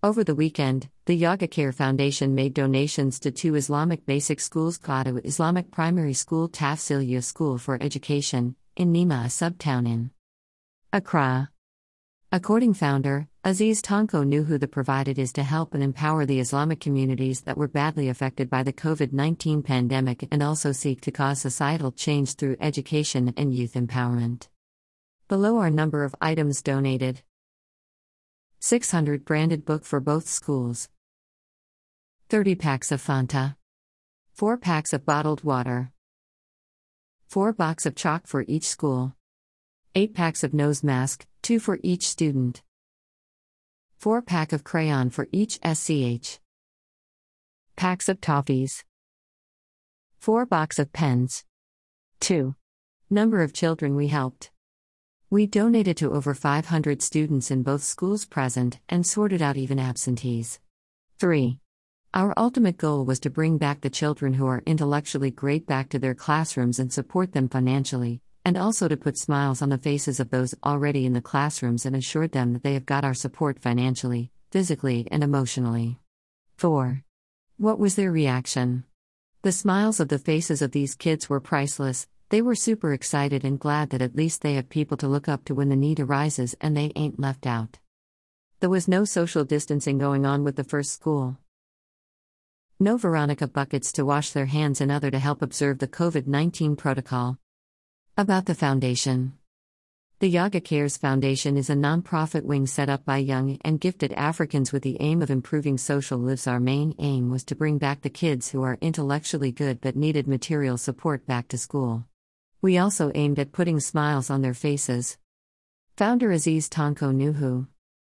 Over the weekend, the Yoga Care Foundation made donations to two Islamic basic schools Qadu Islamic Primary School Tafsilia School for Education, in Nima, a subtown in Accra. According founder, Aziz Tanko who the provided is to help and empower the Islamic communities that were badly affected by the COVID-19 pandemic and also seek to cause societal change through education and youth empowerment. Below are number of items donated. 600 branded book for both schools. 30 packs of Fanta. 4 packs of bottled water. 4 box of chalk for each school. 8 packs of nose mask, 2 for each student. 4 pack of crayon for each SCH. Packs of toffees. 4 box of pens. 2. Number of children we helped. We donated to over 500 students in both schools present and sorted out even absentees. 3. Our ultimate goal was to bring back the children who are intellectually great back to their classrooms and support them financially, and also to put smiles on the faces of those already in the classrooms and assure them that they have got our support financially, physically, and emotionally. 4. What was their reaction? The smiles of the faces of these kids were priceless, they were super excited and glad that at least they have people to look up to when the need arises and they ain't left out. There was no social distancing going on with the first school. No Veronica buckets to wash their hands and other to help observe the COVID 19 protocol. About the foundation. The Yoga Cares Foundation is a non-profit wing set up by young and gifted Africans with the aim of improving social lives. Our main aim was to bring back the kids who are intellectually good but needed material support back to school. We also aimed at putting smiles on their faces. Founder Aziz Tanko Nuhu